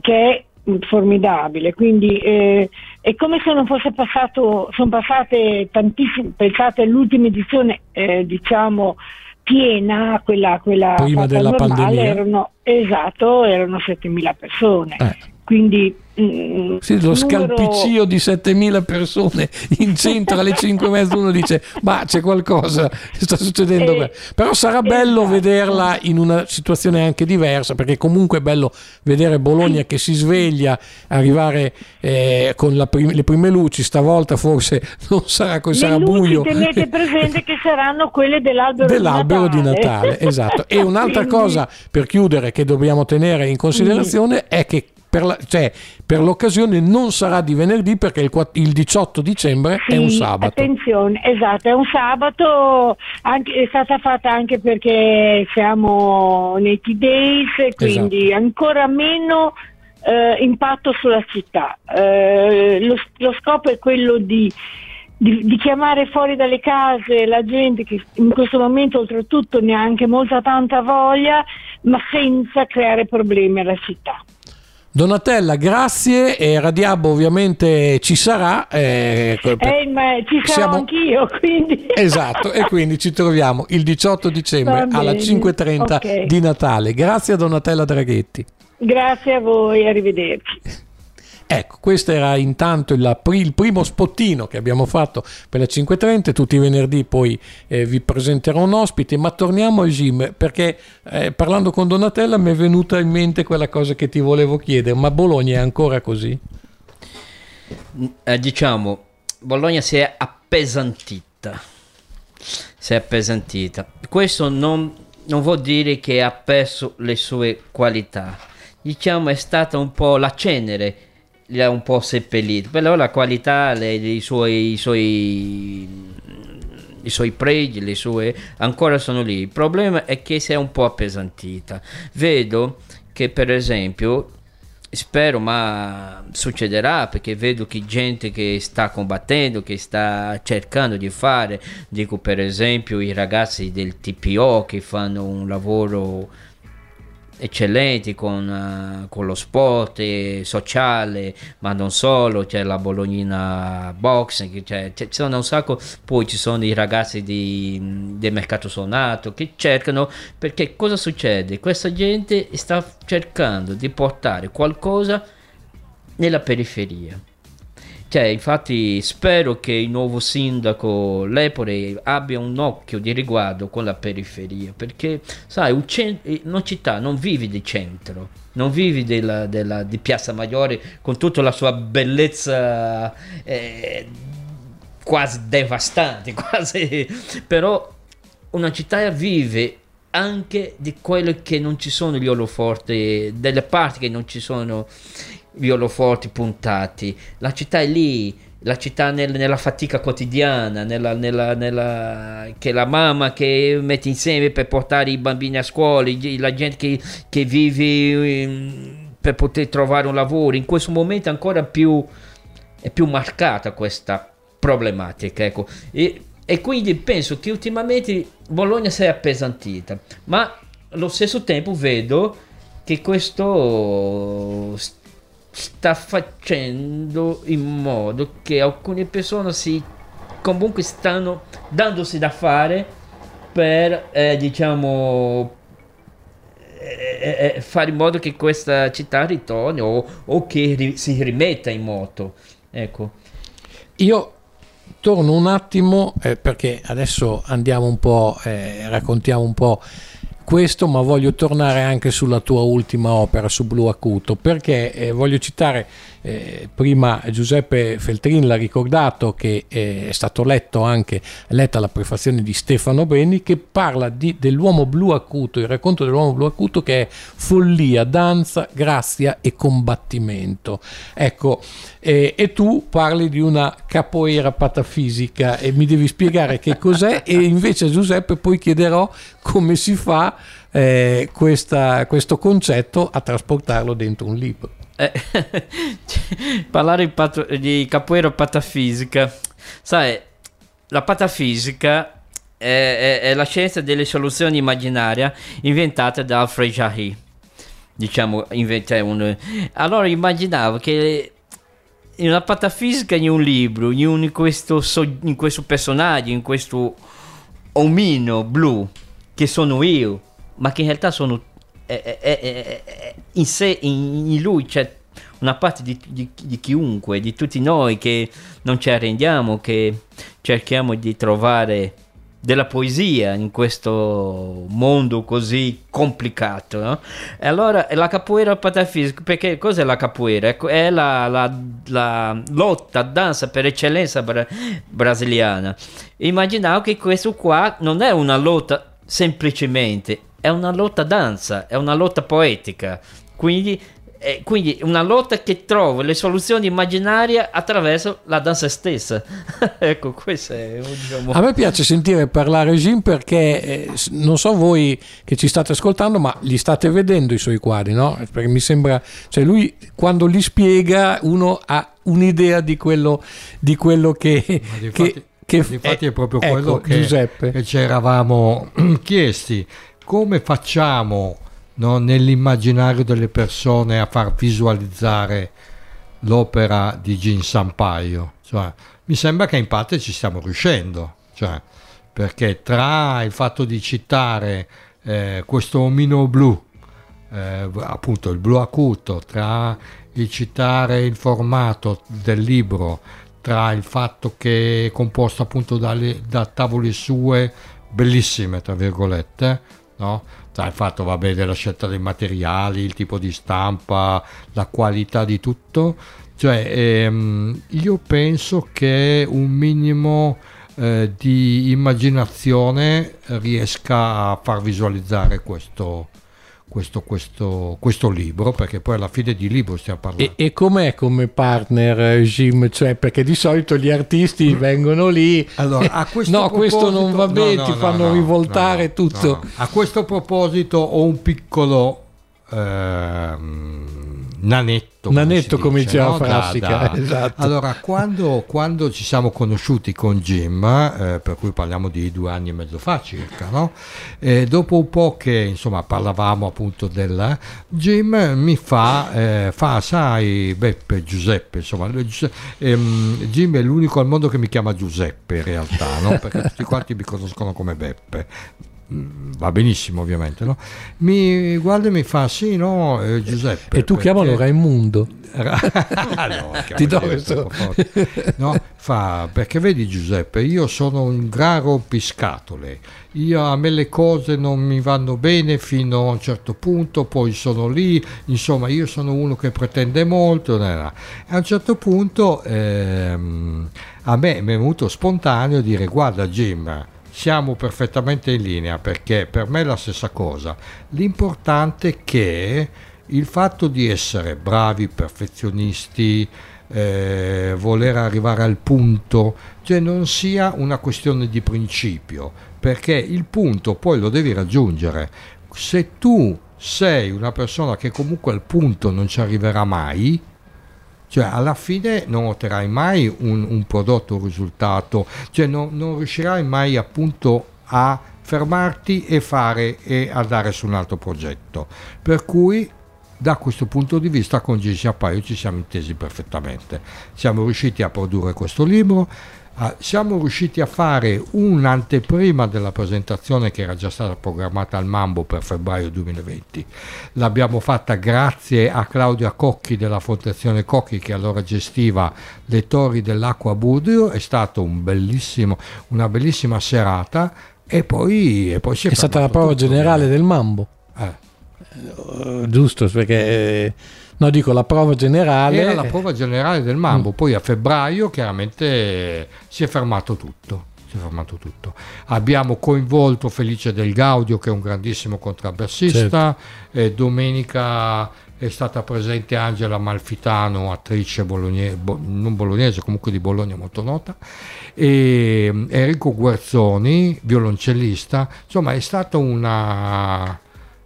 che è formidabile, quindi eh, è come se non fosse passato, sono passate tantissime, pensate all'ultima edizione, eh, diciamo piena, quella, quella Prima della normale, pandemia. erano, esatto, erano 7.000 persone. Eh. quindi mm, Sì, lo numero- scalpiccio di 7000 persone in centro alle 5 e mezza uno dice ma c'è qualcosa sta succedendo Eh, qua". però sarà bello esatto. vederla in una situazione anche diversa perché comunque è bello vedere Bologna che si sveglia arrivare eh, con prim- le prime luci stavolta forse [LAUGHS] non sarà così sarà buio tenete [LAUGHS] presente che saranno quelle dell'albero, dell'albero di di Natale, Natale, esatto. E [LAUGHS] un'altra Quindi- cosa per chiudere che dobbiamo tenere in considerazione è che per, la- cioè, per l'occasione non sarà di venerdì perché il, il 18 dicembre è un Sì, sabato. Attenzione, esatto, è un sabato, anche- è stata fatta anche perché siamo nei T-Days, e quindi Esatto. ancora meno eh, impatto sulla città. Eh, lo, lo scopo è quello di, di- di chiamare fuori dalle case la gente che in questo momento oltretutto ne ha anche molta tanta voglia, ma senza creare problemi alla città. Donatella, grazie e Radiabo ovviamente ci sarà. eh, Eh, ma ci sarò siamo- anch'io, quindi... Esatto, e quindi ci troviamo il 18 dicembre alla bene, 5.30 ok. di Natale. Grazie a Donatella Draghetti. Grazie a voi, arrivederci. Ecco, questo era intanto il, il primo spottino che abbiamo fatto per le 5.30, tutti i venerdì poi eh, vi presenterò un ospite, ma torniamo al gym perché eh, parlando con Donatella mi è venuta in mente quella cosa che ti volevo chiedere, ma Bologna è ancora così? Eh, diciamo, Bologna si è appesantita. Si è appesantita. Questo non, non vuol dire che ha perso le sue qualità. Diciamo è stata un po' la cenere, li ha un po' seppellito. Però la qualità, le- i, suoi, i suoi i suoi pregi, le sue ancora sono lì. Il problema è che si è un po' appesantita. Vedo che per esempio spero ma succederà perché vedo che gente che sta combattendo che sta cercando di fare dico per esempio i ragazzi del TPO che fanno un lavoro eccellente con, eh, con lo sport sociale ma non solo c'è la Bolognina Boxing c'è- ci sono un sacco poi ci sono i ragazzi di, del mercato suonato che cercano perché cosa succede? Questa gente sta cercando di portare qualcosa nella periferia cioè, infatti spero che il nuovo sindaco Lepore abbia un occhio di riguardo con la periferia, perché sai, eh, una città non vivi di centro, non vivi della, della- di Piazza Maggiore con tutta la sua bellezza eh, quasi devastante, [LAUGHS] quasi, però una città vive anche di quello che non ci sono gli oloforti, delle parti che non ci sono gli oloforti puntati. La città è lì, la città nel- nella fatica quotidiana, nella, nella- nella- che la mamma che mette insieme per portare i bambini a scuola, la gente che, che vive ehm, per poter trovare un lavoro. In questo momento ancora più, è più marcata questa problematica. Ecco. E, e quindi penso che ultimamente Bologna si è appesantita, ma allo stesso tempo vedo che questo sta facendo in modo che alcune persone si comunque stanno dandosi da fare per eh, diciamo eh, eh, fare in modo che questa città ritorni o, o che ri- si rimetta in moto ecco. Io torno un attimo eh, perché adesso andiamo un po', eh, raccontiamo un po' questo, ma voglio tornare anche sulla tua ultima opera su Blu Acuto perché eh, voglio citare eh, prima Giuseppe Feltrin l'ha ricordato che eh, è stato letto anche letta la prefazione di Stefano Beni che parla di- dell'uomo blu acuto, il racconto dell'uomo blu acuto che è follia, danza, grazia e combattimento. Ecco, eh, e tu parli di una capoeira patafisica e mi devi spiegare che cos'è e invece a Giuseppe poi chiederò come si fa eh, questa- questo concetto a trasportarlo dentro un libro. Eh, [LAUGHS] parlare di, patro- di capoeira patafisica sai la patafisica è, è- è la scienza delle soluzioni immaginarie inventata da Alfred Jarry diciamo inventa un allora immaginavo che una patafisica in un libro in, un- in questo, in questo personaggio in questo omino blu che sono io ma che in realtà sono è- è- è- in sé in, in lui c'è una parte di, di, di, chiunque, di tutti noi che non ci arrendiamo, che cerchiamo di trovare della poesia in questo mondo così complicato. No? E allora la capoeira patafisica, perché cos'è la capoeira? Ecco, è la, la, la lotta, danza per eccellenza bra- brasiliana. Immaginavo che questo qua non è una lotta semplicemente, è una lotta danza, è una lotta poetica. Quindi e quindi una lotta che trova le soluzioni immaginarie attraverso la danza stessa. [LAUGHS] ecco, questo è diciamo... A me piace sentire parlare Jim perché eh, non so voi che ci state ascoltando, ma li state vedendo i suoi quadri, no? Perché mi sembra, cioè lui quando li spiega uno ha un'idea di quello, di quello che, infatti, che, che infatti è, proprio ecco, quello che, che ci eravamo [CLEARS THROAT] chiesti. Come facciamo no, nell'immaginario delle persone a far visualizzare l'opera di Gin Sampaio. Cioè, mi sembra che in parte ci stiamo riuscendo, cioè, perché tra il fatto di citare eh, questo omino blu, eh, appunto il blu acuto, tra il citare il formato del libro, tra il fatto che è composto appunto dalle, da tavole sue bellissime, tra virgolette, no? tra il fatto vabbè, della scelta dei materiali, il tipo di stampa, la qualità di tutto, cioè ehm, io penso che un minimo eh, di immaginazione riesca a far visualizzare questo, questo, questo, questo, libro, perché poi alla fine di libro stiamo parlando. E, e com'è come partner eh, Jim? Cioè, perché di solito gli artisti vengono lì, allora, a [LAUGHS] questo no, questo non va bene, no, no, ti fanno no, rivoltare tutto. A questo proposito ho un piccolo... Ehm, nanetto, nanetto come, dice, no? classica. Da, da. Esatto. Allora, quando, quando, ci siamo conosciuti con Jim, eh, per cui parliamo di due anni e mezzo fa circa, no? e dopo un po' che insomma parlavamo appunto del Jim mi fa, eh, fa sai Beppe, Giuseppe, insomma, ehm, Jim è l'unico al mondo che mi chiama Giuseppe in realtà, no? perché tutti quanti mi conoscono come Beppe va benissimo ovviamente, no? mi guarda e mi fa sì, no, eh, Giuseppe. E tu perché... chiamalo [LAUGHS] Raimundo. [LAUGHS] no, Ti do questo. No, fa, perché vedi Giuseppe, io sono un gran rompiscatole, io, a me le cose non mi vanno bene fino a un certo punto, poi sono lì, insomma io sono uno che pretende molto, e a un certo punto ehm, a me mi è venuto spontaneo dire guarda Jim, siamo perfettamente in linea perché per me è la stessa cosa. L'importante è che il fatto di essere bravi, perfezionisti, eh, voler arrivare al punto, cioè non sia una questione di principio, perché il punto poi lo devi raggiungere. Se tu sei una persona che comunque al punto non ci arriverà mai, cioè alla fine non otterrai mai un, un prodotto, un risultato, cioè non, non, riuscirai mai appunto a fermarti e fare e andare su un altro progetto. Per cui da questo punto di vista con Gigi Appaio ci siamo intesi perfettamente. Siamo riusciti a produrre questo libro, siamo riusciti a fare un'anteprima della presentazione che era già stata programmata al Mambo per febbraio 2020. L'abbiamo fatta grazie a Claudia Cocchi della Fondazione Cocchi che allora gestiva le torri dell'acqua Budrio, è stata un una bellissima serata e poi, e poi si è, è stata la prova generale del Mambo. Eh. Uh, giusto, perché... No, dico la prova generale. Era la prova generale del Mambo, mm. poi a febbraio chiaramente si è fermato tutto. Si è fermato tutto. Abbiamo coinvolto Felice Del Gaudio, che è un grandissimo contrabbassista. Certo. domenica è stata presente Angela Malfitano, attrice bolognese, bo, non bolognese, comunque di Bologna molto nota, e Enrico Guerzoni, violoncellista. Insomma, è stata una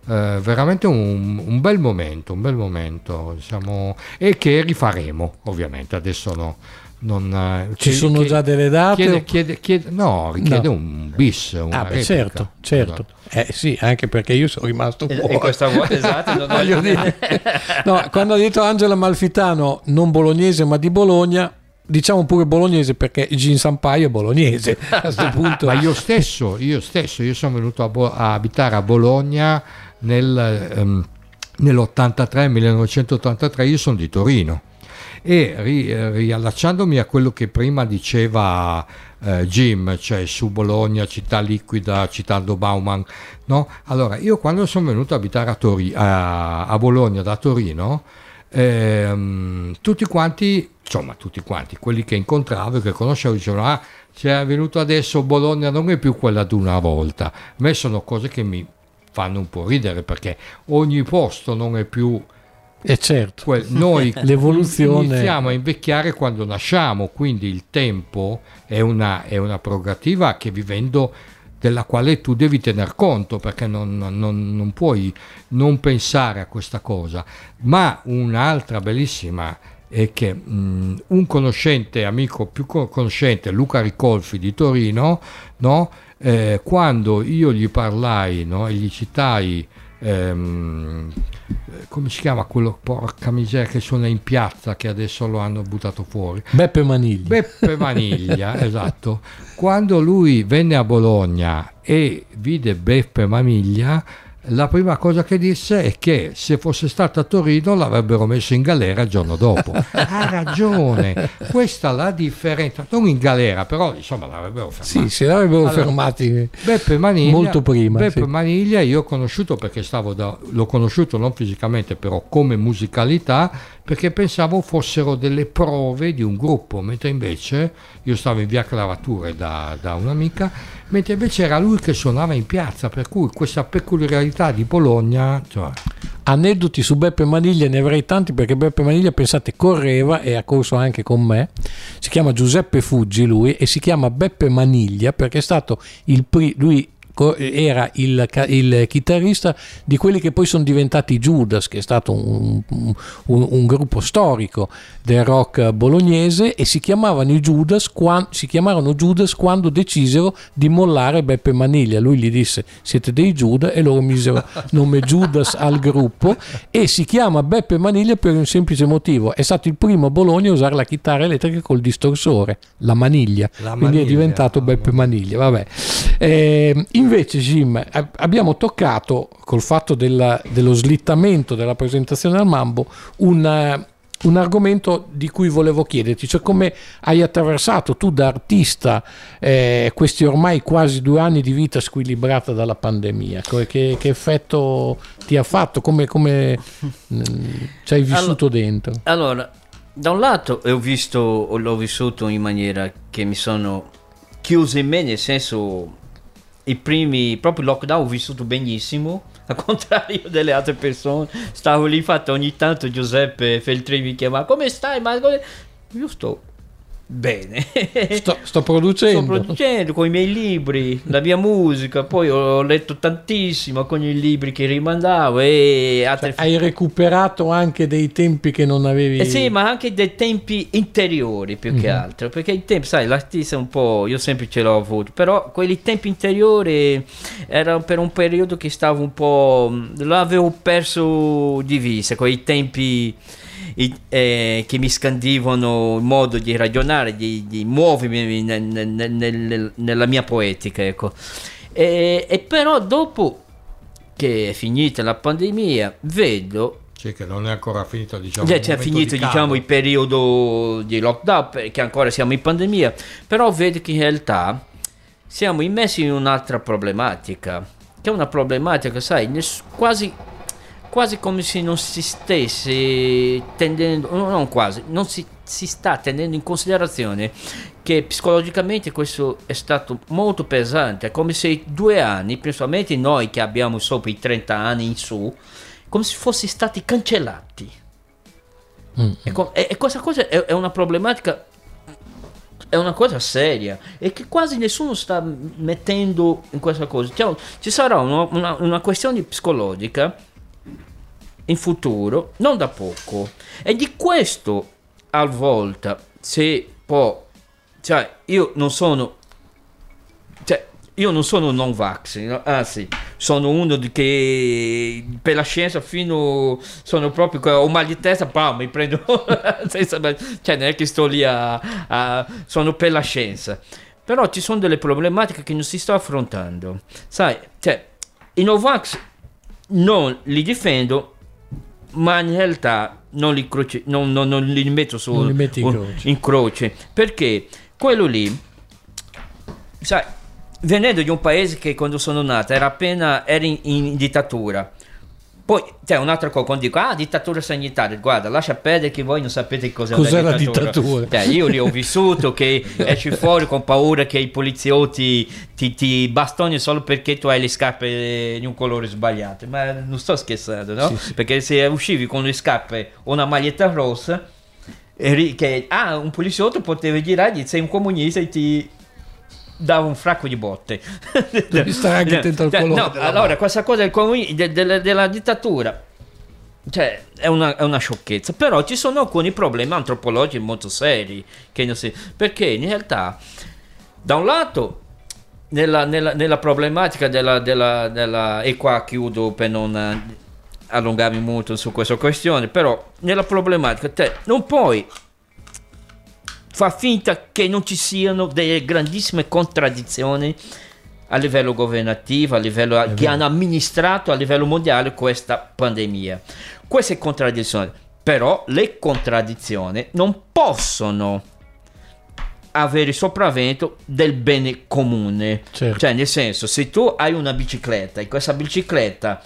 eh, veramente un, un, bel momento, un bel momento, diciamo, e che rifaremo ovviamente. Adesso no, non, eh, Ci che, sono già delle date? Chiede, chiede, chiede, no, richiede no. un bis. Una ah, beh, certo, certo. Esatto. Eh, sì, anche perché io sono rimasto fuori. E questa volta, [LAUGHS] esatto, non voglio dire. no, quando ha detto Angela Malfitano, non bolognese ma di Bologna, diciamo pure bolognese perché Gin Sampaio è bolognese a questo [LAUGHS] punto. ma io stesso, io stesso, io sono venuto a, Bo- a abitare a Bologna nel, um, nell'83, 1983, io sono di Torino e ri, riallacciandomi a quello che prima diceva eh, Jim, cioè su Bologna, città liquida, citando Bauman, no? Allora, io quando sono venuto a abitare a, Tori- a, a Bologna da Torino, ehm, tutti quanti, insomma tutti quanti, quelli che incontravo e che conoscevo dicevano, ah, c'è venuto adesso Bologna non è più quella di una volta. A me sono cose che mi fanno un po' ridere perché ogni posto non è più e certo, quel, noi [LAUGHS] l'evoluzione iniziamo a invecchiare quando nasciamo, quindi il tempo è una, è una prerogativa che vivendo della quale tu devi tener conto perché non, non, non, puoi non pensare a questa cosa. Ma un'altra bellissima è che mh, un conoscente, amico più conoscente, Luca Ricolfi di Torino, no? eh, quando io gli parlai no? e gli citai ehm, come si chiama quello porca miseria che suona in piazza che adesso lo hanno buttato fuori Beppe Maniglia Beppe Maniglia [LAUGHS] esatto quando lui venne a Bologna e vide Beppe Maniglia la prima cosa che disse è che se fosse stato a Torino l'avrebbero messo in galera il giorno dopo. [LAUGHS] ha ragione, questa è la differenza, non in galera, però insomma l'avrebbero fermato. Sì, si l'avrebbero allora, fermati Beppe Maniglia, molto prima. Beppe sì. Maniglia io ho conosciuto perché stavo da, l'ho conosciuto non fisicamente, però come musicalità, perché pensavo fossero delle prove di un gruppo, mentre invece io stavo in via Clavature da, da un'amica, mentre invece era lui che suonava in piazza, per cui questa peculiarità città di Bologna. Cioè. Aneddoti su Beppe Maniglia ne avrei tanti perché Beppe Maniglia, pensate, correva e ha corso anche con me. Si chiama Giuseppe Fuggi lui e si chiama Beppe Maniglia perché è stato il primo. Lui era il, il, chitarrista di quelli che poi sono diventati Judas, che è stato un, un, un gruppo storico del rock bolognese e si chiamavano i Judas, quando, si chiamarono Judas quando decisero di mollare Beppe Maniglia. Lui gli disse siete dei Judas e loro misero nome Judas al gruppo e si chiama Beppe Maniglia per un semplice motivo, è stato il primo a Bologna a usare la chitarra elettrica col distorsore, la maniglia, la quindi maniglia, è diventato Beppe Maniglia. Vabbè. Eh, Invece, Jim, abbiamo toccato col fatto della, dello slittamento della presentazione al Mambo un, eh, un, argomento di cui volevo chiederti, cioè come hai attraversato tu da artista eh, questi ormai quasi due anni di vita squilibrata dalla pandemia, che, che effetto ti ha fatto, come, come mm, ci hai vissuto allora, dentro? Allora, da un lato ho visto, l'ho vissuto in maniera che mi sono chiuso in me, nel senso i primi, proprio lockdown ho vissuto benissimo, [LAUGHS] al contrario delle altre persone. Stavo lì, infatti ogni tanto Giuseppe Feltri mi chiama, come stai? Ma io sto Bene, sto, sto, producendo. Sto producendo con i miei libri, la mia musica. Poi ho letto tantissimo con i libri che rimandavo. E altre... cioè, hai recuperato anche dei tempi che non avevi. Eh sì, ma anche dei tempi interiori più mm-hmm. che mhm. altro. Perché i tempi, sai, l'artista è un po'. Io sempre ce l'ho avuto. Però quelli tempi interiori erano per un periodo che stavo un po'. L'avevo perso di vista. Quei tempi eh, che mi scandivano il modo di ragionare, di, di muovermi nel, nel, nel, nella mia poetica. Ecco. E, e, però dopo che è finita la pandemia, vedo sì, che non è ancora finito, diciamo, cioè, è finito diciamo, il periodo di lockdown, perché ancora siamo in pandemia, però vedo che in realtà siamo immersi in un'altra problematica, che è una problematica, sai, quasi quasi come se non si stesse tenendo, non quasi, non si, si sta tenendo in considerazione che psicologicamente questo è stato molto pesante, è come se due anni, principalmente noi che abbiamo sopra i 30 anni in su, come se fossi stati cancellati. Mm. E, e, e, questa cosa è, è una problematica è una cosa seria e che quasi nessuno sta mettendo in questa cosa. Cioè, ci sarà una, una, una questione psicologica in futuro, non da poco. E di questo a volta, se può, cioè io non sono, cioè io non sono non vax, no? anzi sono uno che per la scienza fino sono proprio ho mal di testa, bam, mi prendo [LAUGHS] senza, cioè non è che sto lì a, a sono per la scienza. Però ci sono delle problematiche che non si sta affrontando. Sai, cioè i Novax non li difendo ma in realtà non li, croce- non, non- non li metto Non li in croce. in croce, perché quello lì, sai, venendo di un paese che quando sono nata era appena era in, in dittatura. Poi c'è un'altra cosa, quando dico, ah, dittatura sanitaria, guarda, lascia perdere che voi non sapete cos'è, Cos'è la dittatura? Cioè, io li ho vissuto, che [LAUGHS] esci fuori con paura che i poliziotti ti, ti bastoni solo perché tu hai le scarpe di un colore sbagliato. Ma non sto scherzando, no? Sì, sì. Perché se uscivi con le scarpe o una maglietta rossa, che, ah, un poliziotto poteva girargli, sei un comunista e ti dava un fracco di botte. Devi stare anche attento al Cioè, colore no, allora, questa cosa del comuni- de- della- della dittatura cioè, è una, è una sciocchezza, però ci sono alcuni problemi antropologici molto seri, che non si- perché in realtà, da un lato, nella, nella- nella problematica della, della- della- e qua chiudo per non eh, allungarmi molto su questa questione, però nella problematica te non puoi far finta che non ci siano delle grandissime contraddizioni a livello governativo, a livello che hanno amministrato a livello mondiale questa pandemia. Queste contraddizioni, però le contraddizioni non possono avere il sopravvento del bene comune. Certo. Cioè, nel senso, se tu hai una bicicletta e questa bicicletta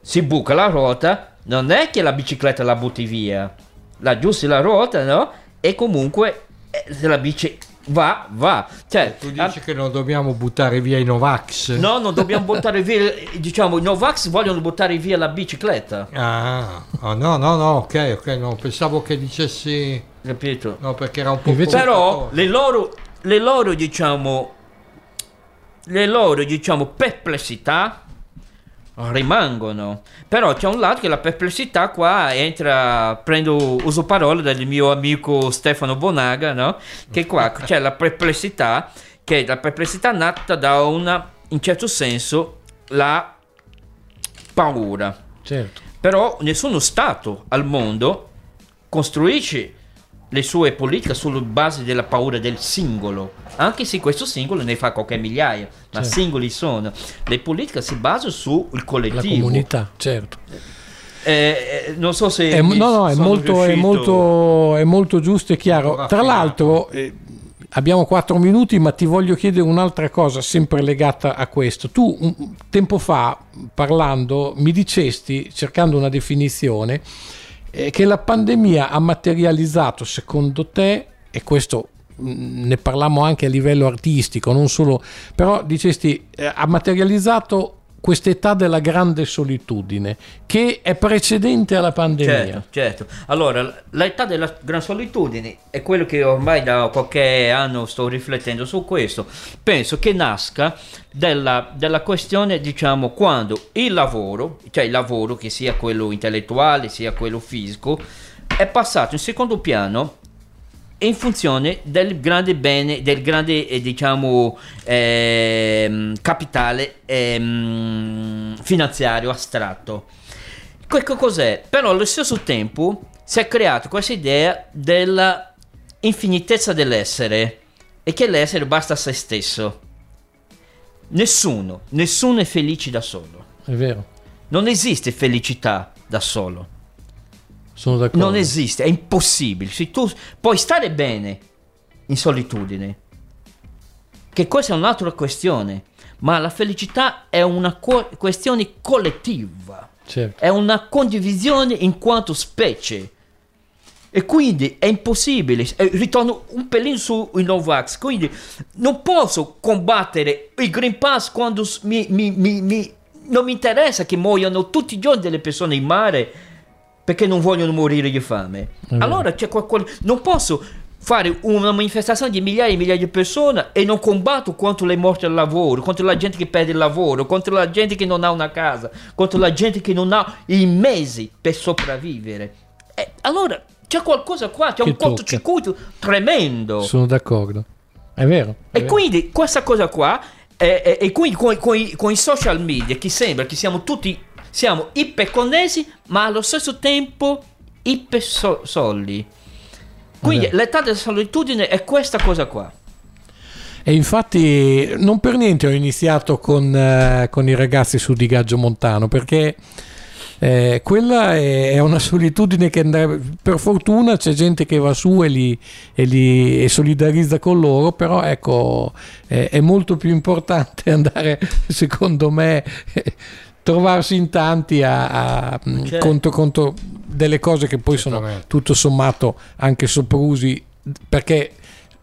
si buca la ruota, non è che la bicicletta la butti via, la aggiusti la ruota, no? E comunque se la bici va, va. Cioè, Tu dici che non dobbiamo buttare via i Novax? no, non dobbiamo buttare via, diciamo, i Novax vogliono buttare via la bicicletta, Ah, oh, no, no, no, ok, ok, no, pensavo che dicessi... capito? No, perché era un po' Invece- Però le loro, le loro diciamo, le loro diciamo perplessità rimangono. Però c'è un lato che la perplessità qua entra, prendo, uso parole del mio amico Stefano Bonaga, no? Che qua [LAUGHS] c'è la perplessità, che è la perplessità nata da una, in certo senso, la paura. Certo. Però nessuno Stato al mondo costruisce le sue politiche sulla base della paura del singolo, anche se questo singolo ne fa qualche migliaia, ma Certo. singoli sono. Le politiche si basano sul La collettivo. comunità, certo. Eh, eh, non so se... È, no, no, è molto, è, molto, è molto giusto e chiaro. Tra l'altro, eh, abbiamo quattro minuti, ma ti voglio chiedere un'altra cosa, sempre legata a questo. Tu un tempo fa, parlando, mi dicesti, cercando una definizione, eh, che la pandemia ha materializzato, secondo te, e questo mh, ne parlammo anche a livello artistico, non solo, però dicesti, eh, ha materializzato quest'età della grande solitudine che è precedente alla pandemia. Certo, certo. Allora, l'età della gran solitudine è quello che ormai da qualche anno sto riflettendo su questo. Penso che nasca della, della questione, diciamo, quando il lavoro, cioè il lavoro che sia quello intellettuale sia quello fisico, è passato in secondo piano in funzione del grande bene, del grande eh, diciamo ehm, capitale ehm, finanziario astratto. Che cos'è? Però allo stesso tempo si è creata questa idea della infinitezza dell'essere e che l'essere basta a se stesso. Nessuno, nessuno è felice da solo. È vero, Non esiste felicità da solo. Sono d'accordo. Non esiste, è impossibile. Se tu puoi stare bene in solitudine, che questa è un'altra questione, ma la felicità è una co- questione collettiva, Certo. è una condivisione in quanto specie. E quindi è impossibile, eh, ritorno un pelino sui Novax, quindi non posso combattere il Green Pass quando mi- mi- mi- non mi interessa che muoiano tutti i giorni delle persone in mare perché non vogliono morire di fame. vero. Allora c'è qualcosa, non posso fare una manifestazione di migliaia e migliaia di persone e non combatto contro le morti al lavoro, contro la gente che perde il lavoro, contro la gente che non ha una casa, contro la gente che non ha i mesi per sopravvivere. Eh, allora c'è qualcosa qua, c'è Che un cortocircuito tremendo. Sono d'accordo. È vero. è E vero. quindi questa cosa qua, eh, eh, e quindi con, con i- con i social media, che sembra che siamo tutti, siamo iperconnessi, ma allo stesso tempo ipersolli. Quindi vero. l'età della solitudine è questa cosa qua. E infatti non per niente ho iniziato con, eh, con i ragazzi su Di Gaggio Montano perché Eh, quella è, è una solitudine che per fortuna c'è gente che va su e li, e li- e solidarizza con loro, però ecco è, è molto più importante [LAUGHS] andare, secondo me, trovarsi in tanti a, a- Certo. contro, contro delle cose che poi sono tutto sommato anche soprusi perché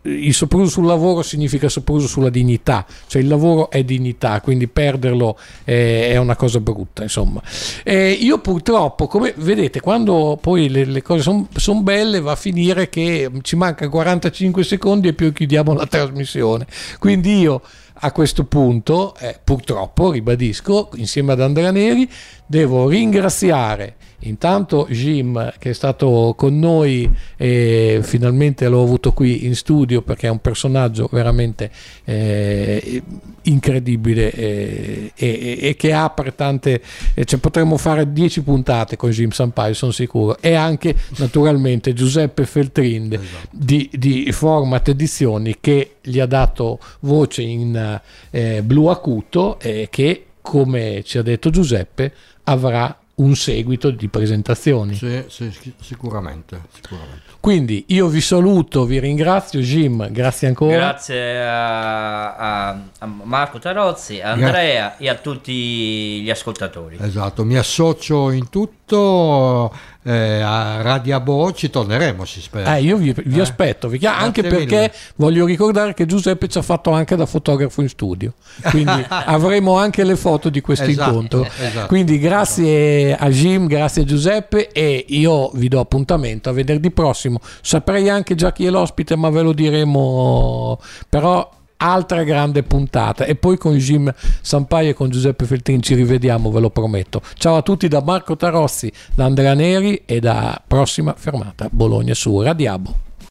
il sopruso sul lavoro significa sopruso sulla dignità, cioè il lavoro è dignità, quindi perderlo è, una cosa brutta, insomma. Eh, io purtroppo, come vedete, quando poi le, le cose sono belle, va a finire che ci manca 45 secondi e poi chiudiamo la trasmissione. Quindi io a questo punto, eh, purtroppo, ribadisco, insieme ad Andrea Neri, devo ringraziare intanto Jim che è stato con noi e finalmente l'ho avuto qui in studio perché è un personaggio veramente eh, incredibile eh, e, e che apre tante eh, cioè potremmo fare 10 puntate con Jim Sampaio sono sicuro. E anche naturalmente Giuseppe Feltrin di, di Format Edizioni che gli ha dato voce in eh, Blu Acuto e che come ci ha detto Giuseppe avrà un seguito di presentazioni. Sì, sì, sicuramente, sicuramente. Quindi io vi saluto, vi ringrazio Jim, grazie ancora. Grazie a, a- a Marco Tarozzi, a Andrea e a tutti gli ascoltatori. Esatto, mi associo in tutto eh, a Radiabo, ci torneremo si spera. Eh, io vi, vi Eh. aspetto, vi chiamo, anche perché mille. voglio ricordare che Giuseppe ci ha fatto anche da fotografo in studio, quindi [LAUGHS] avremo anche le foto di questo Esatto, incontro. esatto. Quindi grazie a Jim, grazie a Giuseppe e io vi do appuntamento a venerdì prossimo. Saprei anche già chi è l'ospite, ma ve lo diremo. Però altra grande puntata e poi con Jim Sampaio e con Giuseppe Feltrin ci rivediamo, ve lo prometto. Ciao a tutti da Marco Tarossi, da Andrea Neri e da prossima fermata Bologna su Radiabo.